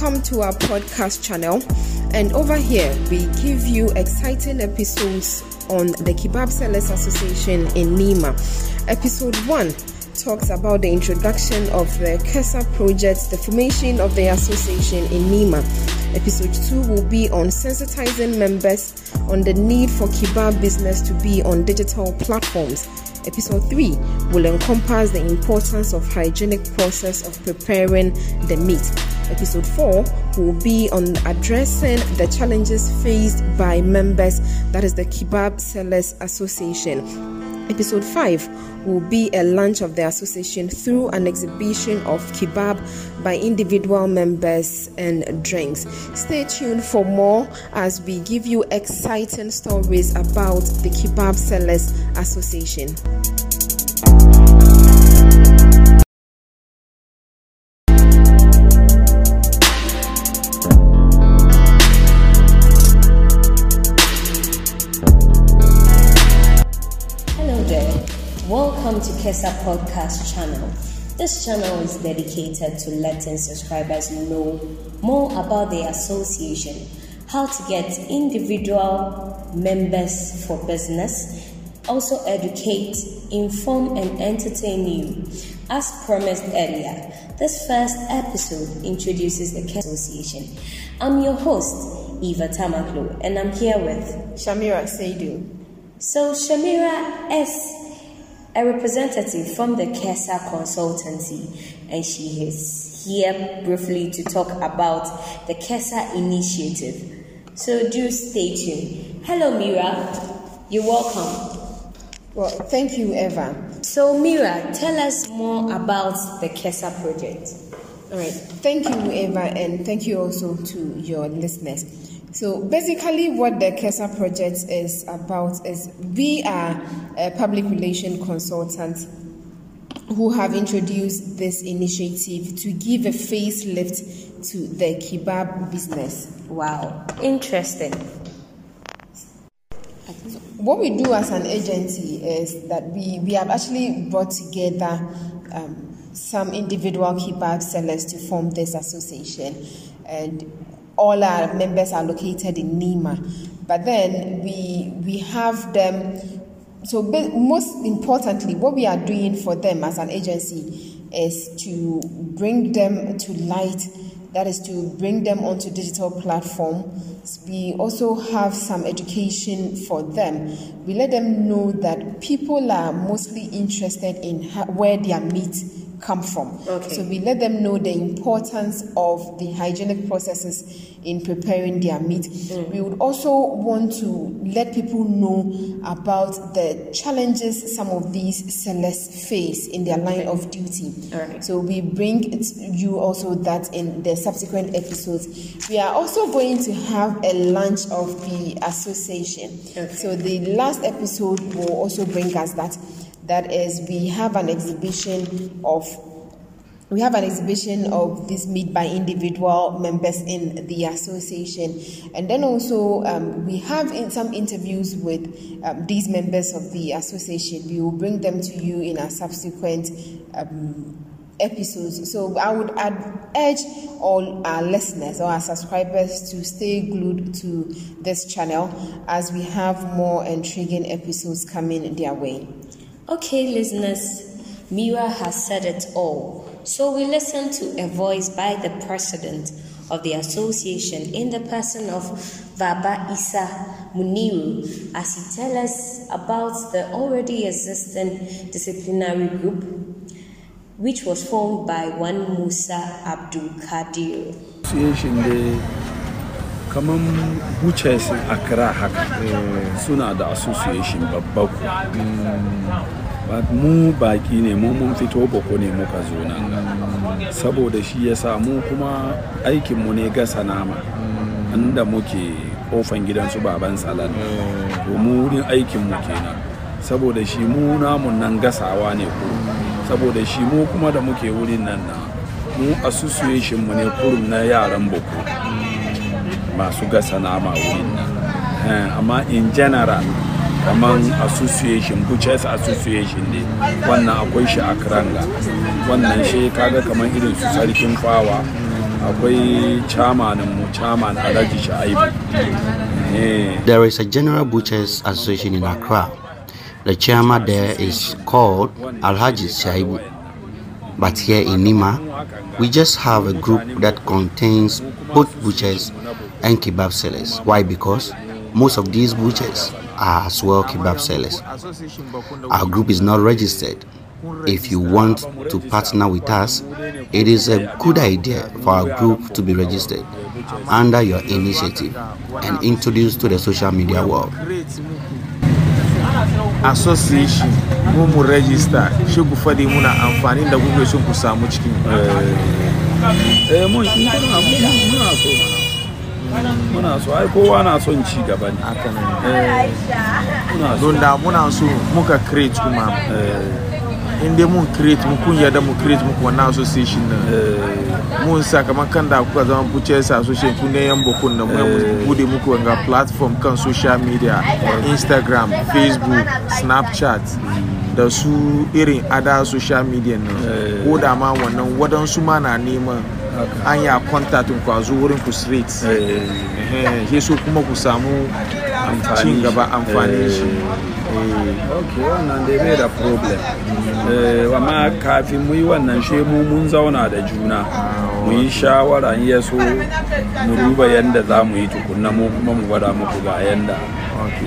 welcome to our podcast channel. And over here, we give you exciting episodes on the Kebab Sellers Association in Nima. Episode 1 talks about the introduction of the KESA project, the formation of the association in Nima. Episode 2 will be on sensitizing members on the need for kebab business to be on digital platforms. Episode 3 will encompass the importance of hygienic process of preparing the meat. Episode 4 will be on addressing the challenges faced by members, that is the Kebab Sellers Association. Episode 5 will be a launch of the association through an exhibition of kebab by individual members and drinks. Stay tuned for more as we give you exciting stories about the Kebab Sellers Association. KESA Podcast channel. This channel is dedicated to letting subscribers know more about the association, how to get individual members for business, also educate, inform, and entertain you. As promised earlier, this first episode introduces the KESA Association. I'm your host, Eva Tamaklo, and I'm here with Shamira Seidu. so Shamira is a representative from the KESA consultancy and she is here briefly to talk about the KESA initiative. So do stay tuned. Hello Mira, you're welcome. Well, thank you, Eva. So Mira, tell us more about the KESA project. All right. Thank you, Eva, and thank you also to your listeners. So basically, what the KESA project is about is we are a public relation consultant who have introduced this initiative to give a facelift to the kebab business. Wow, interesting. What we do as an agency is that we, we have actually brought together um, some individual kebab sellers to form this association, and all our members are located in Nima. But then we we have them. So most importantly, what we are doing for them as an agency is to bring them to light. That is to bring them onto digital platforms. We also have some education for them. We let them know that people are mostly interested in where their meat come from. Okay. So we let them know the importance of the hygienic processes in preparing their meat. Mm. We would also want to let people know about the challenges some of these sellers face in their line of duty. Alright. So we bring it- you also that in the subsequent episodes. We are also going to have a launch of the association. Okay. So the last episode will also bring us that. That is, we have an exhibition of we have an exhibition of this meet by individual members in the association. And then also um, we have in some interviews with um, these members of the association. We will bring them to you in our subsequent um, episodes. So i would urge all our listeners or our subscribers to stay glued to this channel as we have more intriguing episodes coming their way Okay, listeners, Mira has said it all. So we listen to a voice by the president of the association in the person of Baba Isa Muniru as he tells us about the already existing disciplinary group which was formed by one Musa Abdul Kadir. association dai kamar butchers accra haka suna da association babba ku. But mu baki ne mu mun fito bako ne muka zo nan ga. saboda shi ya sa mu kuma aikinmu ne gasa nama. Inda muke kofan gidansu baban salan. To mu wurin aikinmu kenan. Saboda shi mu namun nan gasawa ne ko saboda shi mu kuma da muke wurin nan na mu association mu ne kurum na yaran boko in general association butchers association ne wannan akwai shi a kranga wannan shi kaga kamar irin su sarkin fawa akwai mu alhaji sha'ibu There is a General Butchers Association in Accra. The chairman there is called Alhaji Shaibu. But here in Nima, we just have a group that contains both butchers and kebab sellers. Why? Because most of these butchers are as well kebab sellers. Our group is not registered. If you want to partner with us, it is a good idea for our group to be registered under your initiative and introduced to the social media world. association mu mu register shi ku faɗi muna amfani da kuke son ku samu cikin eh mun muna so muna so ai kowa na son ci gaba ne. Haka so. Don da muna so muka create kuma in dai mun create mu kun yarda mu create muku wannan association nan mun sa kamar kan da kuka zama butchers association kun ne yan bokun nan mun buɗe muku wanga platform kan social media instagram facebook snapchat da su irin ada social media nan. Ko da ma wannan wadansu ma na neman an ya contact ku a zo wurin ku straight. Eh. Shi so kuma ku samu cin gaba amfani shi. Ok wannan dai bai da problem. Eh amma kafin mu yi wannan she mu mun zauna da juna. Mu yi shawara ya so mu duba yadda za mu yi tukunna. Mu kuma mu gwada muku ga yadda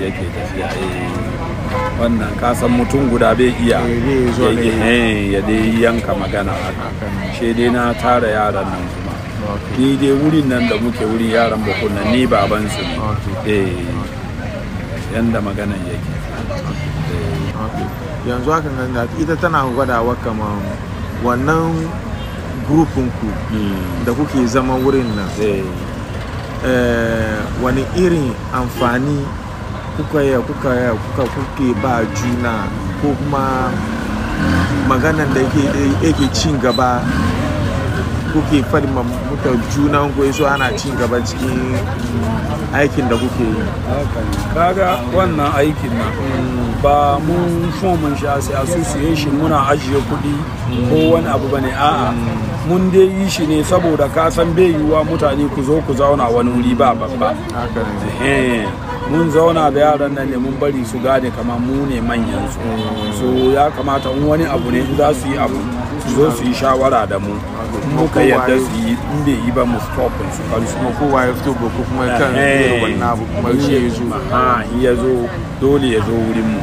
yake tafiya. Eh. Wannan kasan mutum guda bai iya. Eh, ya- eh, ya dai yanka magana haka. She dai na tara yaran nan kuma. Ni dai wurin nan da muke wurin yaran bakon nan ni baban su ne eh yanda maganan yake. Yanzu haka nan da ita tana gwadawa kamar wannan grupin ku da kuke zama wurin nan. Wani irin amfani kuka yi kuka yi kuka kuke ba juna ko kuma maganan da yake cin gaba kuke faɗi muta juna ku so ana cin gaba cikin aikin da kuke yi. Kaga wannan aikin nan ba mun fomin shi as association muna ajiye kuɗi ko wani abu ba ne. A'a mun dai yi shi ne saboda ka san bai yiwuwa mutane ku zo ku zauna wani wuri ba babba. Mun zauna da yaran nan ne mun bari su gane kamar mu ne manyan su. So ya kamata in wani abu ne za su yi abu su zo su yi shawara da mu. Muka yadda su yi in bai yi ba mu stop su. Kan su kowa ya fito ba ko kuma kan Eh, irin wannan abu kuma shi ya zo. ha in ya zo dole ya zo wurin mu.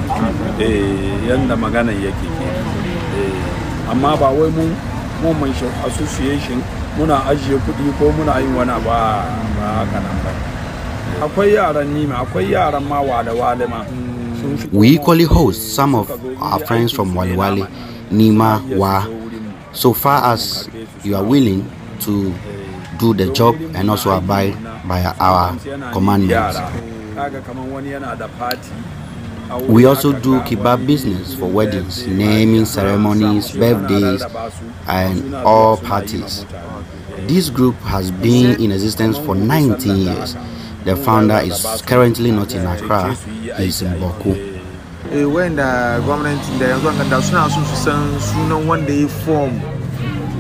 Eh yanda maganan yake ke. Eh amma ba wai mun mun mai shi association muna ajiye kuɗi ko muna yin wani ba ba haka nan ba. Akwai yaran nima akwai yaran ma wale wale ma We equally host some of our friends from Waliwali, Nima, Wa, so far as you are willing to do the job and also abide by our commandments. kaga kamar wani yana da party We also do kebab business for weddings, naming ceremonies, birthdays, and all parties. This group has been in existence for 19 years. The founder is currently not in Accra, he is in Bawku. eh wanda gwamnati da yanzu an da suna so su san sunan wanda ya form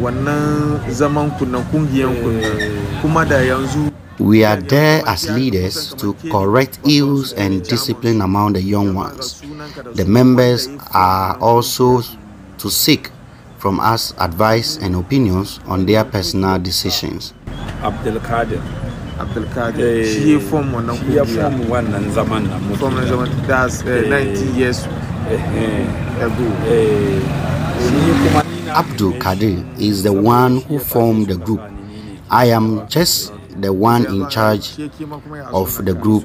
wannan zaman kunnan kungiyan kunnan kuma da yanzu We are there as leaders to correct ills and discipline among the young ones. The members are also to seek from us advice and opinions on their personal decisions. abdulkadir abdulkadir shi ya form wannan shi ya kungiya fomu wannan zaman nan muke form zaman that's eh, Eh. 90 years. Eh, ago eh, shi kuma ni na- Abdul Kadir is the one who formed the group. I am just the one in charge Shi yake ma kuma ya of the group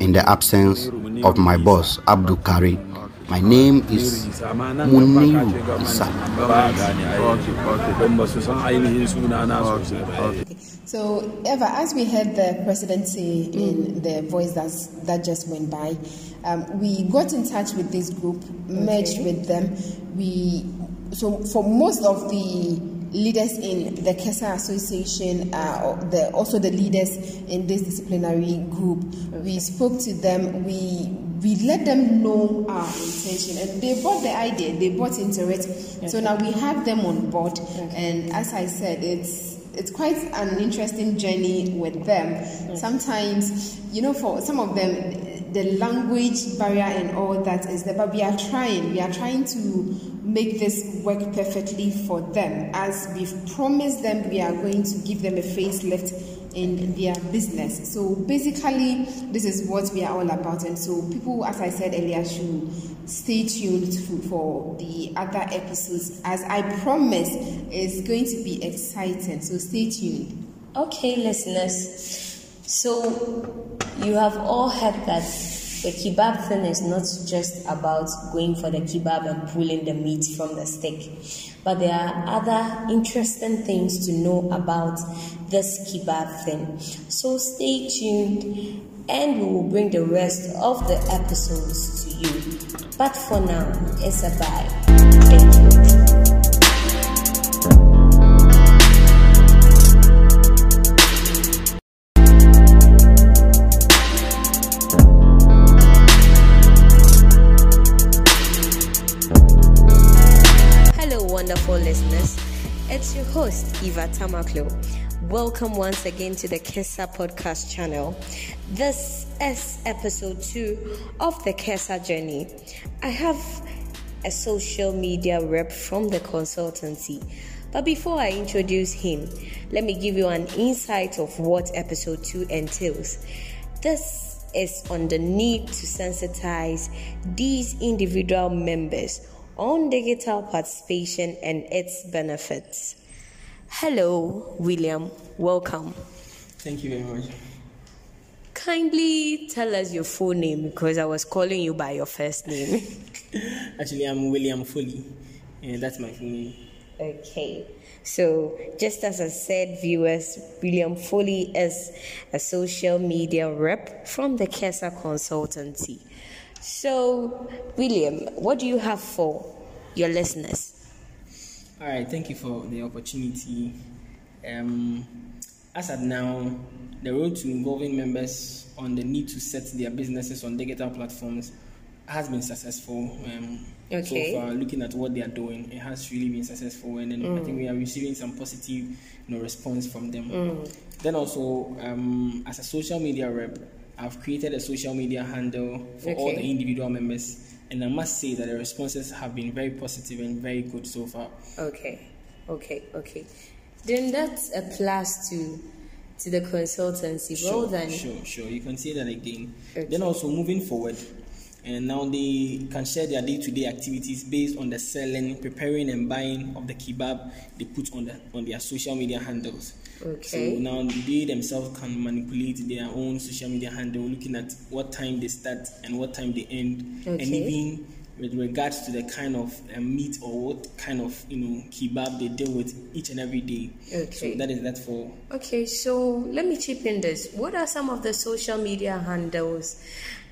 in the absence of my boss, Abdul Karim. My name is Muniru Isa. ba a gane ai. Okay, okay. don ba su san ainihin suna na sosai ba eh. So, Eva, as we heard the president say in the voice that's, that just went by, um, we got in touch with this group, merged with them. We so for most of the leaders in the Kesa Association, uh, the, also the leaders in this disciplinary group, we spoke to them. We we let them know our intention and they bought the idea they bought into it okay. so now we have them on board okay. and as i said it's it's quite an interesting journey with them okay. sometimes you know for some of them the language barrier and all that is there but we are trying we are trying to make this work perfectly for them as we've promised them we are going to give them a facelift in their business. So basically, this is what we are all about. And so people, as I said earlier, should stay tuned for the other episodes. As I promise, it's going to be exciting. So stay tuned. Okay, listeners. So you have all heard that the kebab thing is not just about going for the kebab and pulling the meat from the stick, but there are other interesting things to know about this kebab thing. So stay tuned and we will bring the rest of the episodes to you. But for now, it's a bye. Eva Tamaklo. Welcome once again to the Kesa podcast channel. This is episode two of the Kesa journey. I have a social media rep from the consultancy. But before I introduce him, let me give you an insight of what episode 2 entails. This is on the need to sensitize these individual members on digital participation and its benefits. Hello, William. Welcome. Thank you very much. Kindly tell us your full name because I was calling you by your first name. Actually, I'm William Foley, and that's my full name. Okay. So, just as I said, viewers, William Foley is a social media rep from the Kesa Consultancy. So, William, what do you have for your listeners? All right, thank you for the opportunity. Um, as at now, the road to involving members on the need to set their businesses on digital platforms has been successful. Um, okay. So far, looking at what they are doing, it has really been successful, and then mm. I think we are receiving some positive, you know, response from them. Mm. Then also, um, as a social media rep, I've created a social media handle for okay. all the individual members and I must say that the responses have been very positive and very good so far. Okay, okay, okay. Then that applies to to the consultancy. Sure, well. Sure, sure. You can say that again. Okay. Then also moving forward, and now they can share their day-to-day activities based on the selling, preparing, and buying of the kebab they put on the on their social media handles. Okay. So now they themselves can manipulate their own social media handle, looking at what time they start and what time they end, okay. and even with regards to the kind of uh, meat or what kind of you know kebab they deal with each and every day. Okay. So that is that for. Okay, so let me chip in this. What are some of the social media handles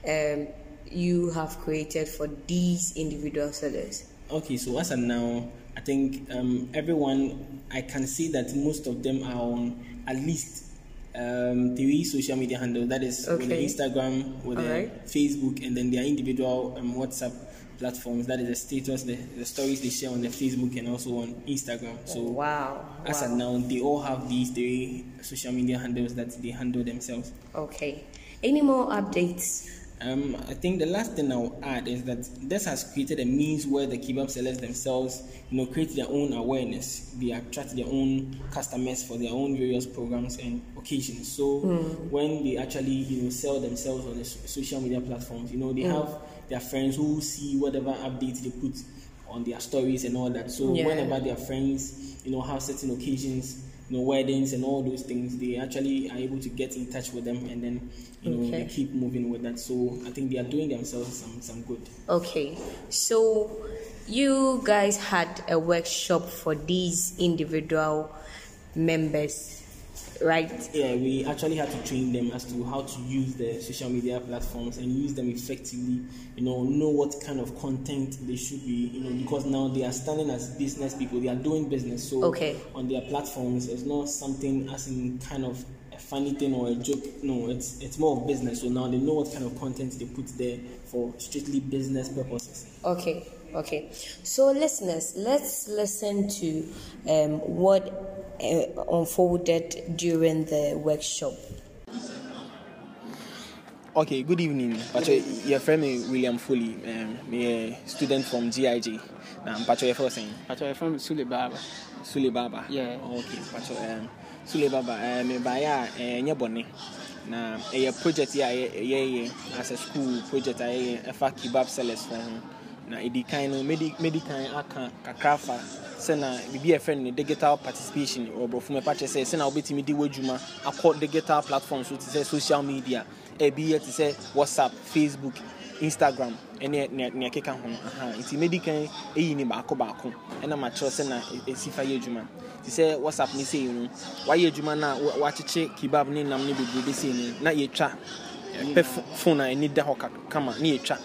um, you have created for these individual sellers? Okay, so as of now I think um, everyone, I can see that most of them are on at least um, three social media handles. That is okay. with the Instagram, with All right. Facebook, and then their individual um, WhatsApp platforms. That is the status, the, the, stories they share on the Facebook and also on Instagram. So wow, as wow. of now, they all have these three social media handles that they handle themselves. Okay. Any more updates? Um, I think the last thing I'll add is that this has created a means where the kebab sellers themselves, you know, create their own awareness. They attract their own customers for their own various programs and occasions. So mm. when they actually, you know, sell themselves on the social media platforms, you know, they mm. have their friends who see whatever updates they put on their stories and all that. So yeah. whenever their friends, you know, have certain occasions, you know, weddings and all those things, they actually are able to get in touch with them and then you know okay. they keep moving with that. So I think they are doing themselves some some good. Okay, so you guys had a workshop for these individual members right? Yeah, we actually had to train them as to how to use the social media platforms and use them effectively. You know, know what kind of content they should be. You know, because now they are standing as business people. They are doing business. So okay. on their platforms, it's not something as in kind of a funny thing or a joke. No, it's it's more of business. So now they know what kind of content they put there for strictly business purposes. Okay, okay. So, listeners, let's listen to um, what uh, unfolded during the workshop. Okay, good evening. Pacho, your friend me William Foley. Um, a student from GIG. Now, Pacho, your first name. Pacho, I'm from Sule Baba. Sule Baba. Yeah. Okay, Pacho. Um, Sule Baba. Um, me baya nye bone. Na a project ya ye as a school project ya ɛfa kebab sellers for ho. Na edi kan no medi kan aka kakrafa sɛ na biribi a ɛfrɛ no digital participation wɔ borɔfo mɛpa kyerɛ sɛ sɛ na wobɛtumi de w'adwuma akɔ digital platform so te sɛ social media ebi yɛ te sɛ whatsapp facebook instagram ɛne nea ɛkeka ho. Aha nti medi kan ɛyi ne baako baako ɛna makyerɛ sɛ na ɛsi fa yɛ adwuma. Te sɛ whatsapp ne sei no wayɛ adwuma no a wa- wakyekye kebab ne nam ne bebrebe sei no na yɛtwa. Pɛ phone a ɛni da hɔ ka- kama ne yɛtwa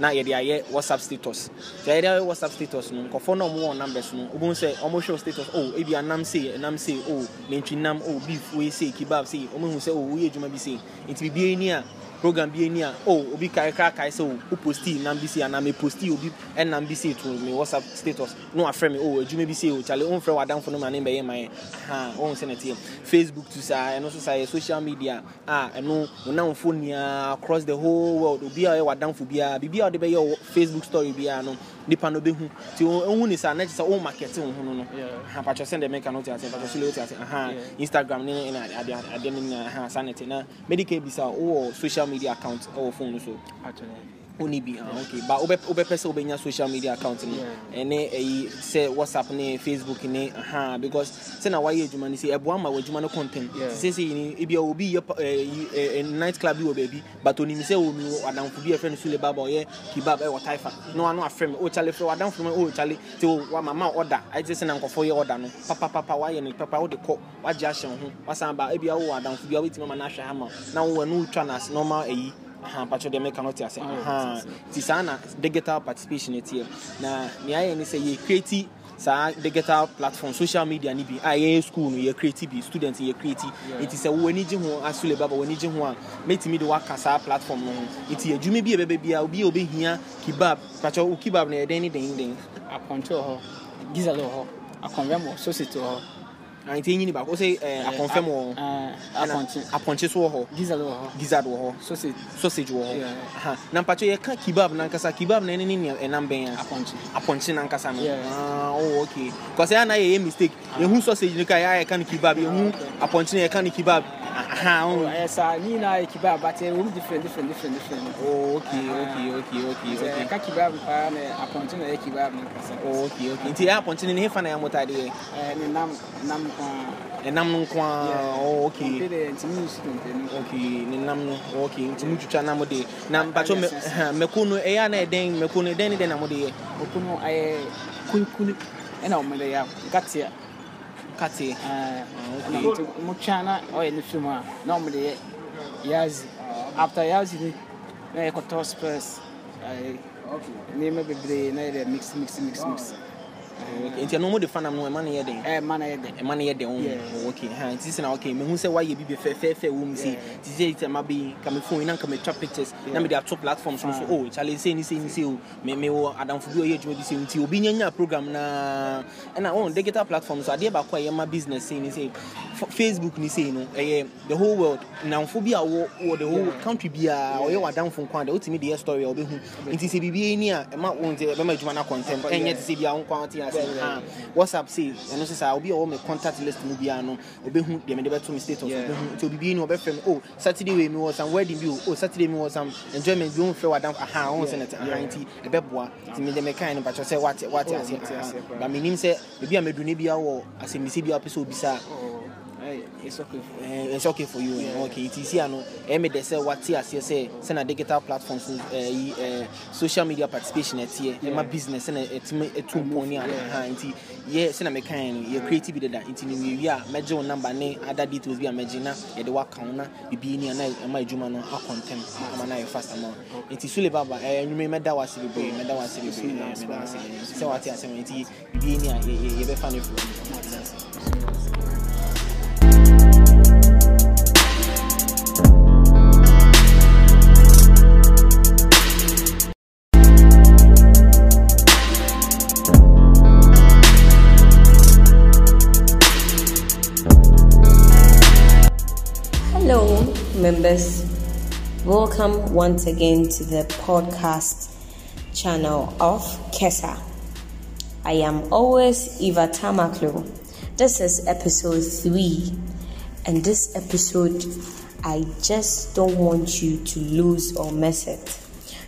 na yɛde ayɛ whatsapp status. Nti yɛde ayɛ whatsapp status no nkɔfoɔ no a ɔmowɔ numbers no wobɛhu sɛ ɔmohwɛ status oh ebi anam sei ɛnam sei oh nantwi nam oh beef wei sei kebab sei. Ɔmohu sɛ oh woyɛ adwuma bi sei. Nti biribiara ni a program bi ani a oh obi kae kra kae sɛ oh woposti nam bi sei anaa meposti obi ɛnam bi sei to me whatsapp status. Na wafrɛ me oh adwuma bi sei o kyale womfrɛ w'adamfo no ma ne mbɛyɛ ma yɛ. Ha wɔhu sɛ ne teɛ facebook to saa ɛno so saa yɛ social media. A ɛno wo namfo nyinaa across the whole world. Obi a ɔyɛ w'adamfo biara biribi a wode bɛyɛ wɔ facebook story biara no nipa no bɛhu nti ɔhu ne saa na kyɛ sɛ wo market wo ho no no. Patwɛ sɛ deɛ meka no wote ase patwɛ so le wote ase aha instagram ne ne ade ade no nyinaa ha saa ne te na. Medical bisa wowɔ social media account ɛwɔ phone no so Woni bi ah okay. Ba wobɛ wobɛpɛ sɛ wobɛnya social media account no ɛne ɛyi sɛ whatsapp ne facebook ne aha because sɛ na wayɛ adwuma no sɛ ɛboa ma w'adwuma no content. Sɛ sɛ yini ebi a obi yɛ pa- ɛɛ yi- ɛɛ, ɛɛ, night club bi wɔ baabi but onim sɛ omi wɔ adamfo bi a yɛfrɛ no sule baba ɔyɛ kebab ɛwɔ taifa na wano afrɛ me o kyale frɛ wadamfo no o kyale te o wa mama order. Ayɛ sɛ na nkɔfo yɛ order no. Papapapa wayɛ no papa wode kɔ wagye ahyɛ ho wasan ba ebi a wowɔ adamfo bi a wobɛtumi ama no ahwɛ ha ma na wowɔ no wotwa no ase normal aha patro deɛ meka no te ase aha nti saa na digital participation ɛteɛ na nea ayɛ ne sɛ yɛ create saa digital platform social media ne bi. A yɛyɛ school no yɛ create bi student yɛ create nti sɛ w'ani gye ho asole baba w'ani gye ho a mɛtumi de waka saa platform no. Ho nti adwuma bi a ɛbɛbɛ bia obi a obɛhia kebab patro wo kebab no yɛdɛn ne dɛn dɛn Apɔnkye wɔ hɔ, gizzard wɔ hɔ, akɔnvɛm wɔ sausage wɔ hɔ. Ah, nti ɛnyini baako sɛ eh, akɔnfɛm wɔ hɔ Eh, apɔnkye, so wɔ hɔ gizzard wɔ hɔ, gizzard wɔ hɔ sausage, sausage wɔ hɔ na mpatro yɛka kebab nankasa kebab na ɛne ne nea ɛnam bɛn a apɔnkye. nankasa no Yeah. Ah, oh, okay. Because ɛyɛ na yɛyɛ mistake. Yɛhu sausage no ka yɛa yɛka no kebab. Yɛhu apɔnkye no yɛka no kebab. aha Oh, um. eh, yes, I mean, I keep up, but eh, it different, different, different, different. Oh, okay, ah. okay, okay, okay, eh, okay. I keep up, and I continue to keep up. Oh, okay, okay. Until I continue here, and I'm what I did. I'm, I'm, ɛnam no oh, nko a ok ne nam no. Ok nti motwitwa na mode. Na mpatwo mako no ɛyɛ na ɛdɛn mako no ɛdɛn ne dɛn na mode ɛna ɔmɛdɛ yɛ gatea kateɛ Eh, okay. ɛna nti mo twa ɔyɛ ne fim a na ɔmo de yɛ yazi. After yazi ni na kɔtɔ spurs. Ɛɛ nneɛma bebree na yɛ de mix mix mix mix. nti ɛno mu de fa nam no ɛma no eh, yɛ den? Ɛma no yɛ den. Oh, ɛma no yɛ den ɔmo ok ha nti sɛ na ok mehu sɛ wayɛ bi fɛfɛɛfɛ wɔ mu se ti sɛ ti ma bi ka me phone na ka me twa pictures na me de ato platform so so ah. oh kyale se ni se ni se o oh, me me wɔ adamfo bi ɔyɛ adwuma bi se nti obi nyanya program na ɛna ɔn digital platform so adeɛ baako a yɛ ma business se ni se facebook ne sei no ɛyɛ the whole world. Namfo bi a wɔ wɔ the whole country biaa ɔyɛ w'adamfo nko a deɛ wotumi de yɛ story a wobɛhu nti sɛ biribiaa ni a ɛma wo nti ɛbɛma adwuma no akɔntɛm ɛnyɛ te sɛ bia wo nkwa wote ase. Ah, whatsapp sei ɛno so saa obi a ɔwɔ me contact list mu biara no ɔbɛhu deɛ mede bɛto me status ɔbɛhu. Nti obibii ni ɔbɛfrɛ me oh saturday wei mi wɔ some wedding bi o. Oh saturday mi wɔ some enjoyment bi womfrɛ wadamfo. Aha wo sɛ nɛte aha nti ɛbɛboa. Nti mede mekae no pakyɛ sɛ wate wate ase aha. ba menim sɛ baabi a madune bia wɔ asɛmmisi bi a wopɛ sɛ obisa Ɛɛ it's okay for. Eh, it's okay for you eh, okay nti si ano ɛmɛ dɛ sɛ wate aseɛ sɛ sɛna digital platforms no, eh, yi eh, social media participation ɛteɛ ɛma business sɛna ɛtumi ɛtu mpɔn ne aha nti yɛ sɛna mɛkan no yɛ creative deda nti ne wiewie a mɛgye wo number ne other details bi a mɛgye na yɛde wo na biribi ni a na ɛma adwuma no akɔntɛm ama na ayɛ fast ama nti sule baba eh, nnwuma yi mɛda wo ase bebree mɛda wo ase bebree eh, mɛda wo ase sɛ wate asɛm nti biribi ni a yɛ- yɛ- yɛbɛfa no afiri once again to the podcast channel of Kesa. I am always Eva Tamaklo. This is episode 3, and this episode I just don't want you to lose or miss it.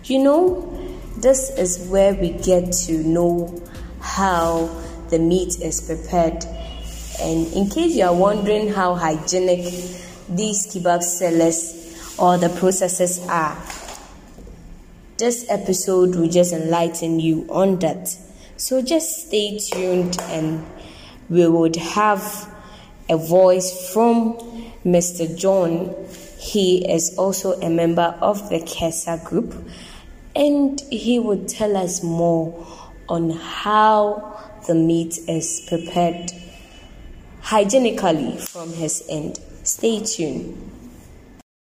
You know, this is where we get to know how the meat is prepared. And in case you are wondering how hygienic these kebab sellers or the processes are, this episode will just enlighten you on that. So just stay tuned and we would have a voice from Mr. John. He is also a member of the Kesa group and he would tell us more on how the meat is prepared hygienically from his end. Stay tuned.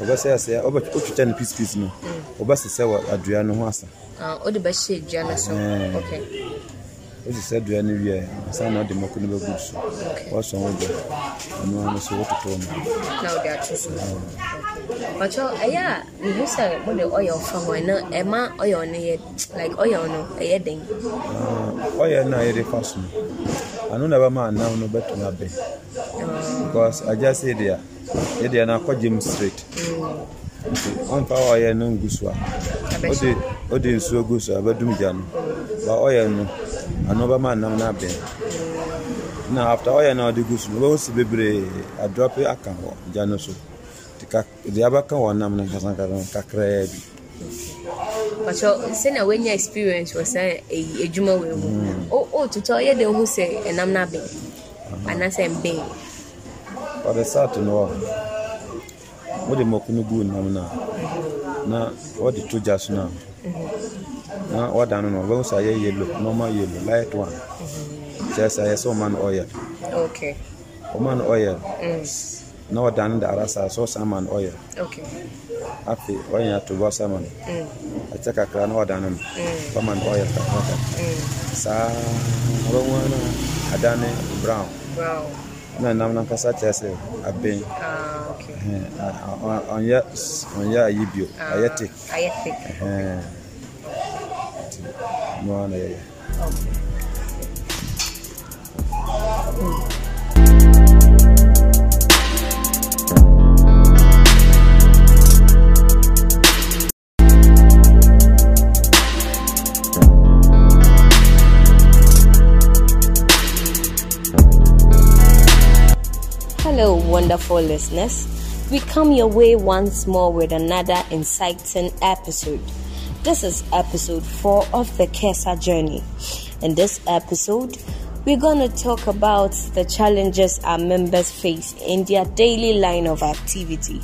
ɔbɛsɛ aseɛ wotwitwa no. Piece piece no ɔbɛsesɛ wɔ adua no ho asa. Wode bɛhyɛ dwa no so. Wosesɛ adua no wie asa na ɔde mmɔkɔ no bɛgu so. Wɔsɔ wo gya ɔno ano so wototɔ no. Na wode ɔkyɛ ɛyɛ a mehu sɛ mode oil fa ho ɛna ɛma oil no yɛ like oil no ɛyɛ den. Ɔyɛ no a yɛde fa so no ano na ɛbɛma anam no bɛtumi abɛn. Because agya sɛ deɛ a yɛdeɛ no akɔgye mu straight. Nti ɔmfa ɔyɛ no ngu so a wode nsuo gu so a bɛdum gya no. Ba ɔyɛ no ano bɛma anam no abɛn. Na after ɔyɛ no a ɔde gu so no wobɛhu si bebree adrɔpe aka wɔ gya no so. Deɛ abɛka wɔ nam no nkasankasa kakraa bi. Ɔkyɛ sɛnea woanya experience wɔ saa ɛyi adwuma wei mu. O- wototɔ ɔyɛ den ho sɛ ɛnam no abɛn anaasɛ mbɛn ɔde sat no hɔ wode mmɔko no gu nam no a na wɔde to gya so no a na wɔda no wobɛhu sɛ ayɛ yellow normal yellow light one. Kyerɛ sɛ ɛyɛ sɛ ɔma no oil. Okay. Ɔma no oil. Na wɔda no da ara saa sɛ ɔsan ma no oil. Okay. Afei ɔyɛ ato bɔ sama no ɛkyɛ kakra na wɔda no bama no oil kakra kakra saa wobɛhu a na adane brown. Wow na nam no ankasa kyerɛ sɛ abɛn ah okay. Ɛhɛn, a- a- ɔ- ɔnyɛ ɔnyɛ ayi bio ayɛ tek ayɛ thick Ɛhɛn. Nti, no ara na yɛyɛ Hello, wonderful listeners. We come your way once more with another inciting episode. This is episode 4 of the Kesa journey. In this episode, we're going to talk about the challenges our members face in their daily line of activity.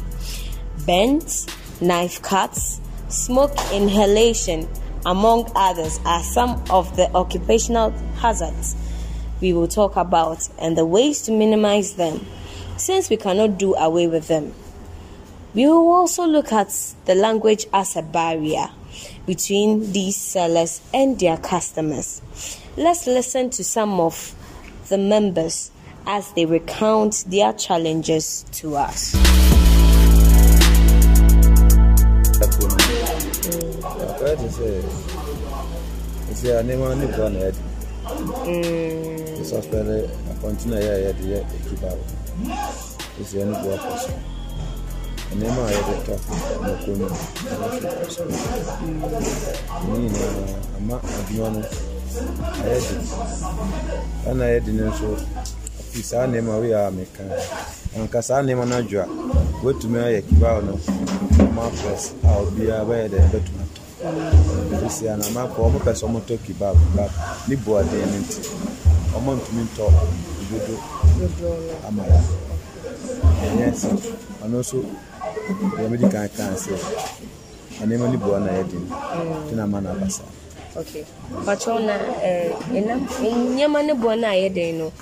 Bends, knife cuts, smoke inhalation, among others, are some of the occupational hazards we will talk about and the ways to minimize them since we cannot do away with them. We will also look at the language as a barrier between these sellers and their customers. Let's listen to some of the members as they recount their challenges to us. Mm. akɔyɛ is Enugu Apostle. And then I had a tough Mokumi, and I should ask saa nneɛma a woyɛ anka saa nneɛma no adwo a ayɛ kibaw no mapres a obiara bɛyɛ dɛ bɛtumi atɔ ɛsi a na mapɛ ɔmopɛ sɛ ɔmotɔ kibab kibab ne boaden no nti. Ɔmantumi ntɔ dodo ama ya ɛnyɛ sɛ ɔno nso deɛ medi kan kan sɛ nneɛma no bua na yɛ den nti na ma no aba saa okay na ɛnam nneɛma ne boɔ no a yɛ den no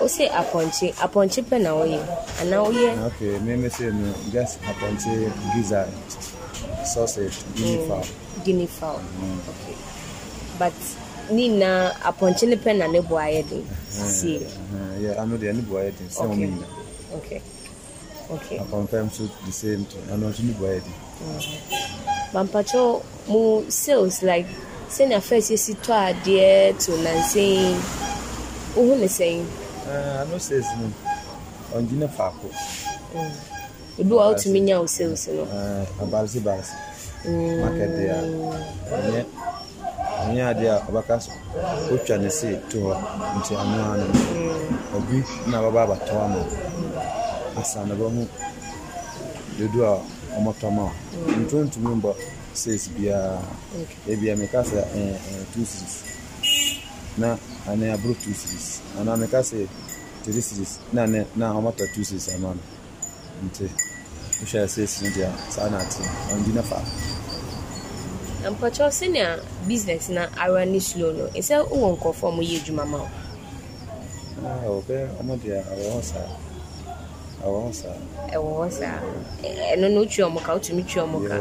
wose apɔnkye apɔnkye pɛ na woyɛ anaa woyɛ afei mmemme sɛ no just apɔnkye gizzard sausage guinea fowl. Guinea fowl. Okay. But ne nyinaa apɔnkye ne pɛ na ne bo ayɛ den sie ano deɛ ne bo ayɛ den sɛ ɔmo nyina okay. nso the same thing. Ano nso ne bo ayɛ den mampakyɛw mu sales like sɛnea first yɛsi tɔ adeɛ to nansɛn wohu ne sɛn ano sales no ɔngyina faako ebi wɔ a wotumi nya wo sales no Ɛɛ, abalese market deɛ a ɛnyɛ ɛnyɛ adeɛ a ɔbɛka so wotwa ne se to hɔ nti ano ano obi na bɛba abatɔ ama wo. asa na bɛhu dodo a ɔmɔtɔ ma ntontumi mbɔ sales biara ebia meka sɛ ɛɛ, ɛɛ, two series. Na ane aboro two series. Anaa meka sɛ three series. Na ne na ɔmɔtɔ two series ama no nti wohwɛ sales no deɛ saa na ate ɔngyi ne fa na mpakyɛw sɛnea business na ara ne slow no ɛsɛ wowɔ nkurɔfoɔ a moyɛ adwuma ma wo. Ah, ɔbɛ ɔmo deɛ awɔ hɔ saa. Awɔ hɔ saa. Ɛwɔ hɔ saa. Ɛno no wotwi ɔmo ka wotumi twi ɔmo ka.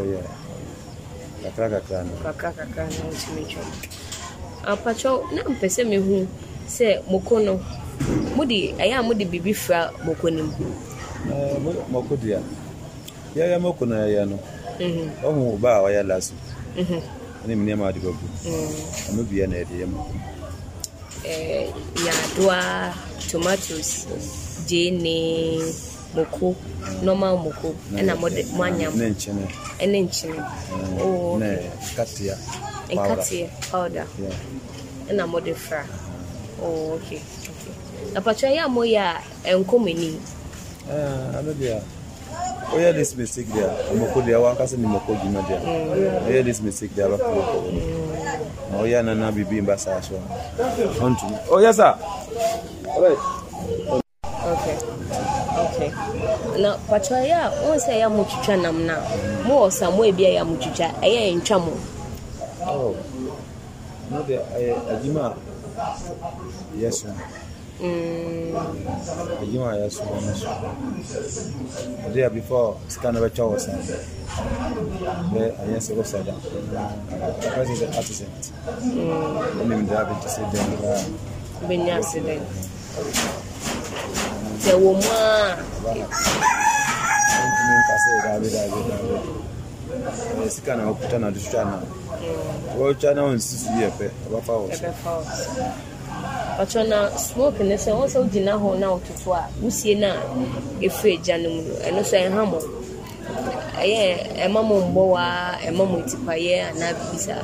Kakra kakra no. Kakra kakra na wotumi twi ɔmo ampakyɛw na mpɛ sɛ mehu sɛ moko no mode ɛyɛ a mode biribi fra moko no mu. Ɛɛ, mo- mɔko deɛ yɛyɛ mɔko na yɛyɛ no Mhm, ɔhu ba a ɔyɛ laso. Ne mu nneɛma a ɔde bɛgu ɔno bia na yɛde yɛ mɔko Eh, nyadoa tomatoes gyeene moko normal moko ɛna mode moanyam ne nkyene ɛne nkyene Oh, ne okay. katea nkateɛ powder. Ɛna mode fra. Oh, okay okay. Apatwa yɛ a moyɛ a ɛnkɔ mo anim Ɛɛ, oh yeah this mistake there. Umekuja wankasa nimekuja mmoja oh yeah this mistake there. Alafu oh yeah na nabi bimba sasa. Onto. Oh yes sir. Alright. Okay. Okay. Na patwa ya onse ya mututwa namna. Mo osamwe bia ya mututwa eye ntwa oh. No ajima eh, yes sir. Yɛso Mm, a yɛso no so ɔde a before sika no bɛtwa wɔ saa bɛ ɛnyɛ sɛ wɔ sada ɛfɛ sɛ artisent wonim daa bɛnti sɛ dɛn koraa bɛnya accident sɛ wɔ mu a ɔntumi nka sɛ daabi daabi daabi sika na wɔkuta na de twitwa na wɔtwa na wɔnsi so yɛ pɛ ɔbɛfa wɔ so patwa na smoke ne sɛ wɔn sɛ wogyina hɔ na wototo a wosie no a ɛfiri agya no mu no ɛno so ɛha mo. Ɛyɛ ɛma mo mbɔ waa ɛma mo tipayɛ anaa biribi saa.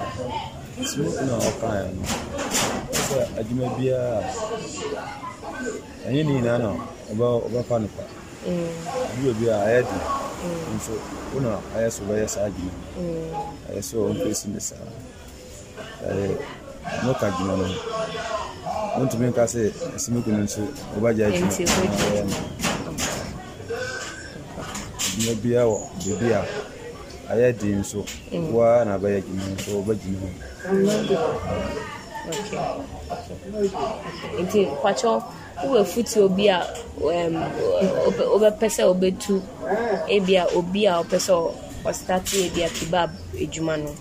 Smoke na ɔkaeɛ no sɛ adwuma biara ɛnyɛ ne nyinaa na ɔbɛ- ɔbɛfa no pa. Adwuma bi a ɛyɛ de nso wona ayɛ so wobɛyɛ saa adwuma ɛyɛ sɛ ɔmfɛsi ne saa. n'o ka jumɛn na o tun bɛ ka se simi kun su o b'a jɛ jumɛn jumɛn biya wa bibiya a y'a den so wa n'a bɛ yɛ jumɛn so o bɛ jumɛn nti kwakyɛw wowɔ futi obi a wobɛpɛ sɛ wobɛtu ebi obi a ɔpɛ sɛ ɔstarte ebi a kebab no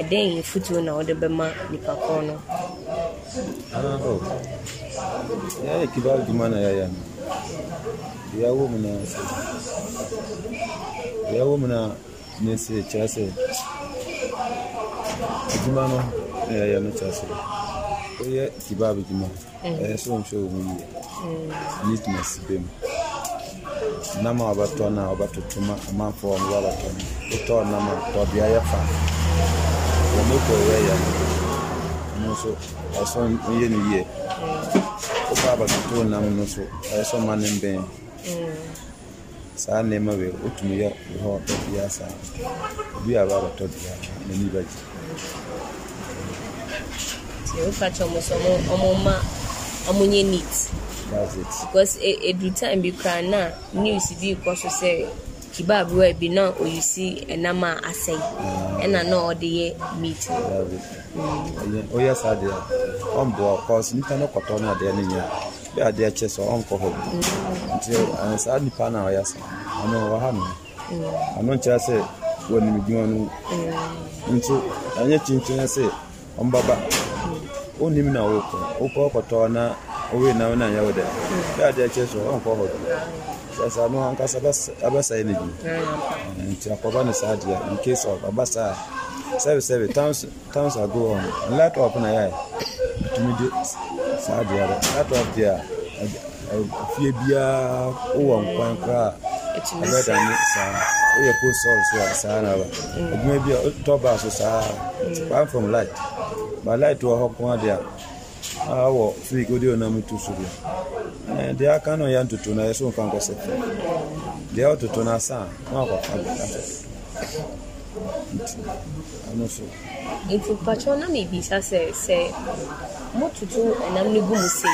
ɛdɛn futuo na wode bɛma nipa no? Yɛyɛ kiba adwuma na yɛyɛ no. Yɛwɔ mu na sɛ yɛwɔ mu na ne sɛ kyerɛ sɛ adwuma no na yɛyɛ no kyerɛ sɛ woyɛ kiba adwuma. Ɛyɛ sɛ ɔnhwɛ wɔ mu yie. Neatness bɛ mu nam a wɔbɛtɔ no a wɔbɛtotoma amanfoɔ no wɔbɛtɔ no wotɔɔ nam a tɔbea yɛ fa wameweka uwaya nusu aso nye ni yie o ba ba kato nam nusu aso ma ne mbɛn saa nneɛma wei o tumi yɛ hɔ bi asa obi a ba abɛtɔ bi a n'ani ba gye. nti o fa kyɛn mo sɛ ɔmo ɔmo ma ɔmo nye neat. that's it. because edu time bi kura na news bi kɔ so sɛ. Kebab wɔ bi na oyusi ɛnam a asɛe ɛna na ɔde yɛ meat. Woyɛ saa deɛ ɔmboa cause nipa no kɔtɔ no adeɛ no nyɛ a bɛ adeɛ kyɛ sɛ ɔnkɔ hɔ nti saa nipa no a ɔyɛ saa ɔno wɔ ha no. Ɔno nkyerɛ sɛ wɔnim dwuma no nso ɛnyɛ kyinkyin sɛ ɔmbaba. Wonim na wokɔ. Wokɔ kɔtɔ na wowe na wo na nyɛ wo dɛ. Bɛ adeɛ kyɛ sɛ ɔnkɔ hɔ saa no ankasa bɛs- abɛsɛe no bi nti akɔba no saa deɛ in case of aba saa sɛbe sɛbe towns towns ago on. Light up na yɛ tumi de saa deɛ dɛ light up deɛ a fie biara wowɔ nkwan koraa a ɛbɛda ne saa woyɛ posol so a saa na aba adwuma bi a wotɔ baa so saa. One from light ba light wɔ hɔ ko ade a a wɔ frik wode onam to so deɛ ndị aka nọ ya ntutu na eso mfa nkwesịrị dị ọtụtụ na asaa nti mpatsɔ na mebisa sɛ sɛ mototo ɛnam no gu mu se.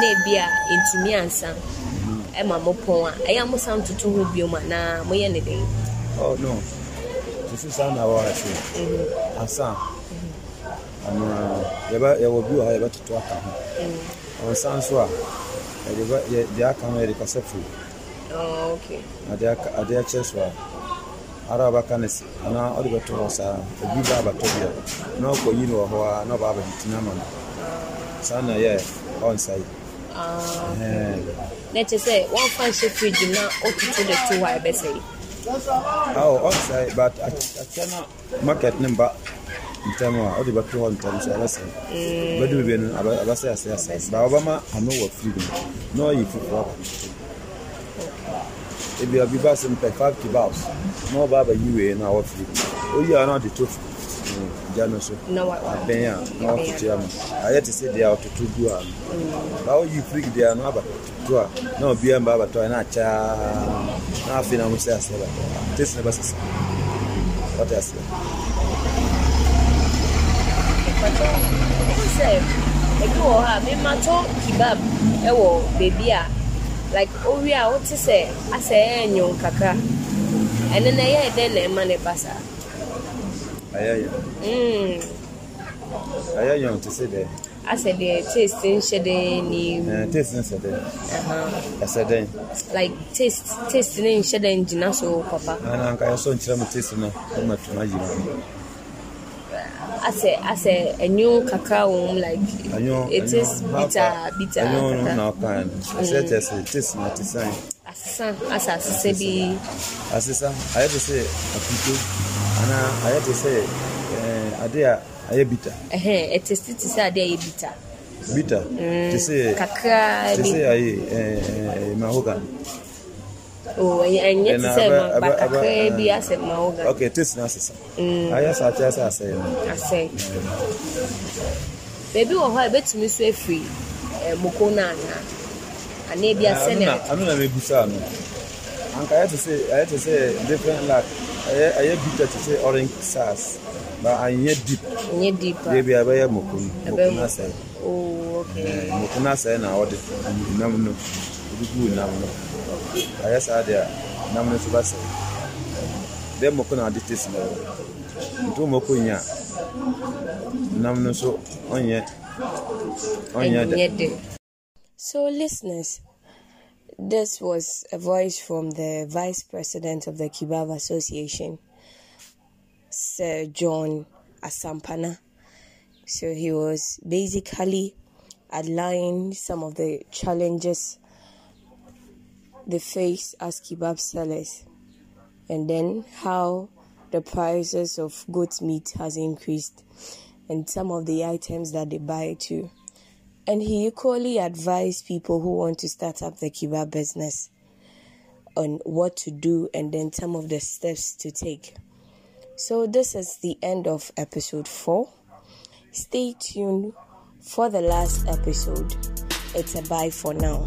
Na ebi a ntumi ansa. E Ɛma mo pɔn a ɛyɛ e mo san toto ho ma na moyɛ ne den. oh no. Sisi saa na wɔn ase mhm. asa ana yɛwɔ bi wɔ ha yɛbɛtoto aka ho ɔnsa mhm. nso a. yɛde bɛ yɛ deɛ aka no yɛde Oh, okay. adeɛ kyɛ so a ara ɔbɛka ne se anaa ɔde bɛto hɔ saa obi ba abatɔ bi a na ɔkɔyi no wɔ hɔ a na ɔba abɛtena ama no saa na yɛ ɔnsa yi na kyerɛ sɛ wɔmfa nhyɛ fridge na wototo de to hɔ a ɛbɛsɛe ɔnsa yi but ak- akyɛ na market ne mba ntɛm a ɔde bɛto hɔ ntɛm so ɛbɛsɛ bɛde bebe no abɛsɛ asɛ asɛ baa wɔbɛma ano wɔ firi mu na ɔyi fufuo aba ebi a bi ba sɛ mpɛ five kibabs na ɔba abɛyi wei na ɔwɔ firi oyi a na ɔde to gya no so abɛn a na ɔtoto ama ayɛ te sɛ deɛ a ɔtoto gu a no ba woyi firi deɛ no aba to a na obiara mba abatɔ a na akyɛa na afei na ɔmo sɛ asɛ ba te sɛ ɛbɛsɛ sɛ ɔte aseɛ mpatwɛ ɛfo sɛ ebi wɔ hɔ a mematɔ kebab ɛwɔ baabi a like owie a wote sɛ asɛ ɛyɛ nwow kakra ɛno na ɛyɛ dɛn na ɛma ne ba saa ayɛ yɛ Mm, ayɛ yɛ te sɛ dɛ asɛ deɛ taste nhyɛ dɛn ni. Ne sɛ dɛ ɛsɛ dɛn like taste taste ne nhyɛ dɛn gyina so papa. Ɛna anka yɛsɔ nkyerɛ mo tesi no na ma tuma yi as a as a, a new kakra womb like anyo, it anyo, is bitter bitter anyo kakra. na kan ɛsɛ kyɛ sɛ tis na ti san. asesa asa asese bi. asesa ayɛ te sɛ akutu anaa ayɛ te sɛ ɛɛ ade a ayɛ bitter. ɛhɛn ɛtɛsi te sɛ ade a yɛ bitter. bitter. Mm, te sɛ kakra bi te sɛ ayɛ ɛɛ ɛɛ mahogan. Ɛnyɛ te sɛ ma ba kakra bi ah. asɛ mahoga ok tesi na asesa ayɛ saa kyerɛ sɛ asɛe no asɛ beebi wɔ hɔ a ebetumi so efiri ɛɛ moko no anaa anaa bi asɛ ne ano na mebusa no anka ayɛ te sɛ ayɛ te sɛ different like ɛyɛ ɛyɛ bitter te sɛ orange sauce ba anyɛ deep. Ɛnyɛ deep a deɛ bi a ɛbɛyɛ moko no moko no asɛe o okay. Ɛɛ, moko no asɛe na ɔde. Nam no ɔde gu nam. no dɛ. So, listeners, this was a voice from the Vice President of the Kebab Association, Sir John Asampana. So, he was basically outlining some of the challenges they face as kebab sellers and then how the prices of goat meat has increased and some of the items that they buy too. And he equally advised people who want to start up the kebab business on what to do and then some of the steps to take. So, this is the end of episode 4. Stay tuned for the last episode. It's a bye for now.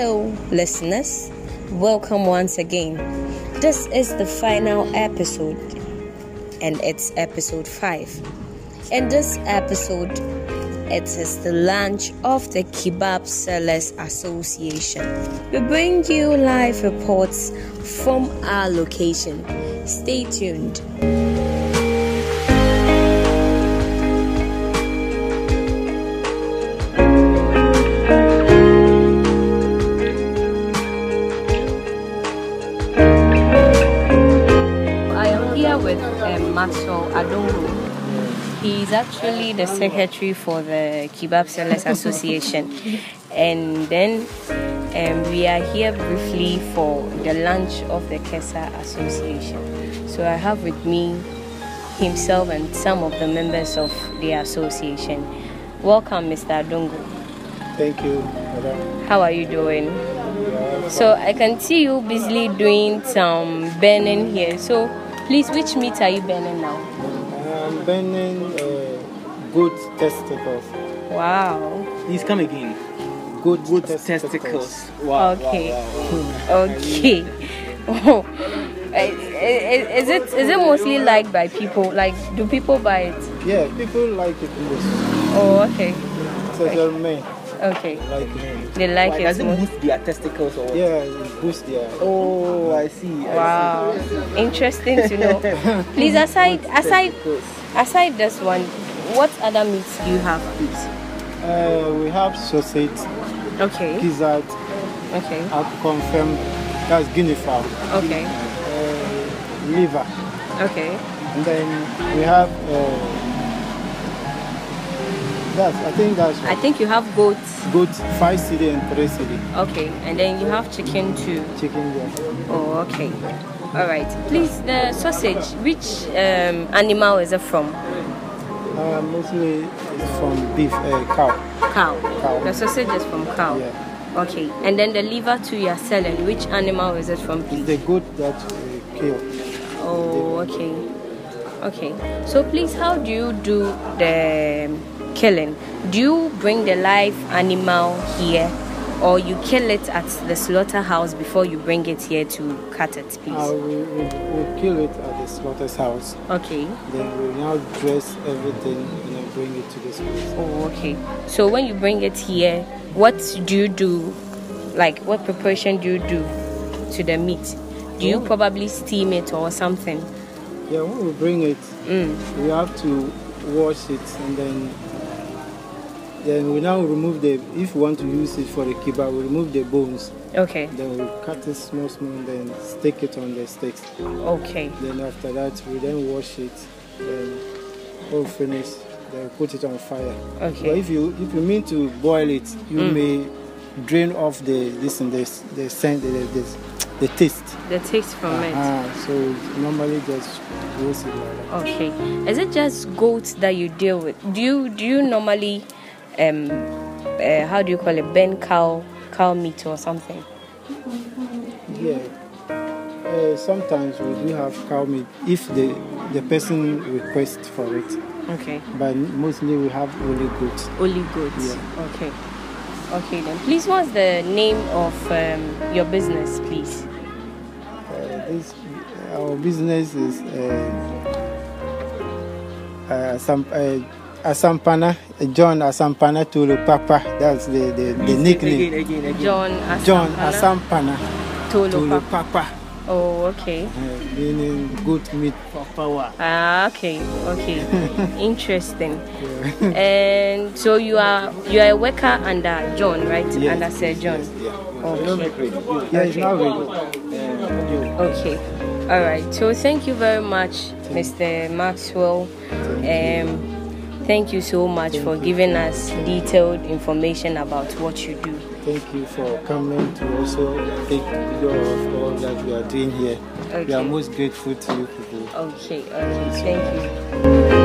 Hello, listeners. Welcome once again. This is the final episode and it's episode 5. In this episode, it is the launch of the Kebab Sellers Association. We bring you live reports from our location. Stay tuned. He is actually the secretary for the Kebab Sellers Association. And then um, we are here briefly for the launch of the Kesa Association. So I have with me himself and some of the members of the association. Welcome, Mr. Adongo. Thank you, madam. How are you doing? So I can see you busily doing some burning here. So please, which meat are you burning now? I'm burning uh, goat testicles. Wow. Please come again. Goat, Good testicles. testicles. Wow. Okay. wow, wow. Okay. Oh. Is is it is it mostly liked by people? Like, do people buy it? Yeah, people like it most. Oh, okay. Especially men Okay. like it. They like Why, it. does it most. boost their testicles or what? Yeah, it boosts their. Oh, I see. I Wow. Interesting to know. Please, aside aside aside this one, what other meats do you have, please? Uh, we have sausage, Okay. gizzard, Okay. I confirm that's guinea fowl, Okay. uh, liver, Okay. and then we have. Uh, that's I think that's I think you have goats. Goats, five city and three city Okay. And then you have chicken too. chicken there. Oh, okay. All right. Please, the sausage. Which um, animal is it from? Uh, mostly it's from beef, uh, cow. Cow. Cow. The sausage is from cow. Yeah. Okay. And then the liver too you are selling. Which animal is it from, please? The goat that we kill. Oh, okay. Okay. So please, how do you do the killing? Do you bring the live animal here, or you kill it at the slaughterhouse before you bring it here to cut it, please? Uh, we, we, we kill it at slaughter's house. Okay. Then we now dress everything and then bring it to this place. Oh, okay. So when you bring it here, what do you do? Like, what preparation do you do to the meat? Do you probably steam it or something? Yeah, when we bring it, Mm. we have to wash it and then then we now remove the if we want to use it for the kebab, we remove the bones. Okay. Then we cut it small small and then stick it on the sticks. Okay. Then after that we then wash it. Then all finish. Then put it on fire. Okay. But if you if you mean to boil it, you Mm. may drain off the this and this the scent the, the, the taste. The taste from it. Ah, so normally just roast it like that. Okay. Is it just goats that you deal with? Do you do you normally um uh, how do you call it burn cow cow meat or something? Yeah. Uh, sometimes we do have cow meat if the the person requests for it, Okay. but mostly we have only goat. Only goats. Yeah. Okay. Okay then. Please what's the name of um, your business, please? Uh, this our business is uh, uh, some uh, Asampana John Asampana Tulu Papa. That's the the, the nickname. Again, again, again. John Asampana. John Asampana Tolo Tulu Papa. Papa, Oh, okay. uh, meaning goat meat. For power. Ah, okay, okay. Interesting. And so you are you are a worker under John, right? Yes, Under Sir John. yes, yeah. Okay. Yeah, it's now ready. Okay. All right. So thank you very much, Mr. Maxwell. Um, thank you so much for giving us detailed information about what you do. Thank you for coming to also take video of all that we are doing here. We are most grateful to you people. Okay. Okay. Thank you.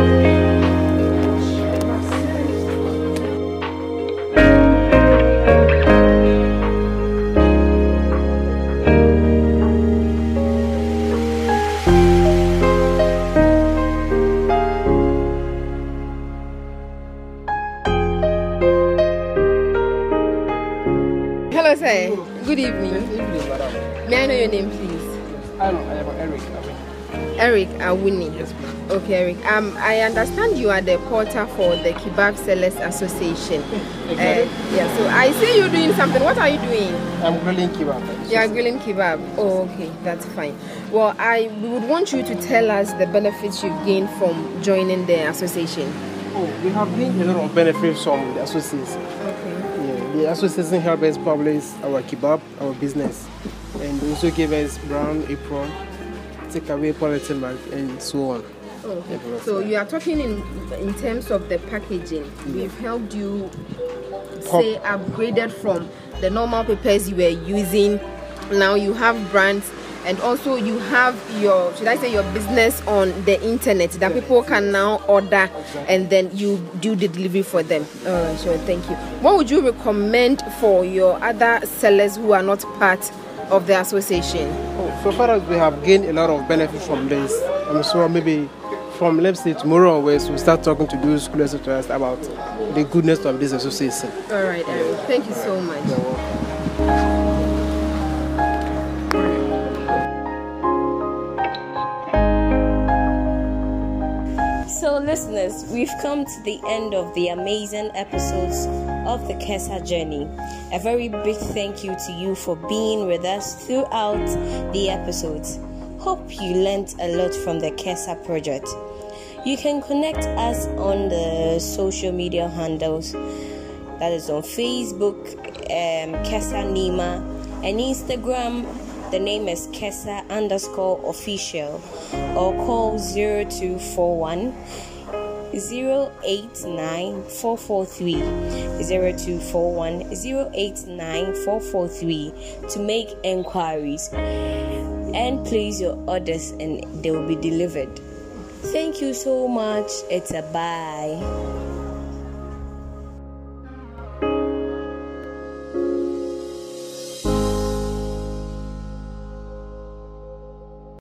Eric. Awuni. Yes, ma'am. Okay, Eric. Um, I understand you are the porter for the Kebab Sellers Association. Exactly. Uh, yeah. So I see you doing something. What are you doing? I'm grilling kebab. You are grilling kebab. Oh, okay, that's fine. Well, I would want you to tell us the benefits you've gained from joining the association. Oh, we have gained a lot of benefits from the association. Okay. Yeah, the association help us publish our kebab, our business, and also give us brown apron, take away bag, and so on. Oh, okay. So you are talking in in terms of the packaging. We've helped you say upgraded from the normal papers you were using. Now you have brands and also you have your should I say your business on the internet that people can now order and then you do the delivery for them. All right, sure, thank you. What would you recommend for your other sellers who are not part of the association? Oh, so far as we have gained a lot of benefit from this, um, I'm sure maybe from let's say tomorrow onwards we'll start talking to those to us about the goodness of this association. All right, Eric. Thank you so much. Listeners, we've come to the end of the amazing episodes of the Kesa journey. A very big thank you to you for being with us throughout the episodes. Hope you learned a lot from the Kesa project. You can connect us on the social media handles that is on Facebook, um, Kesa Nima, and Instagram. The name is Kesa underscore official, or call 0241 089443 0241 089443 to make enquiries and place your orders and they will be delivered. Thank you so much. It's a bye.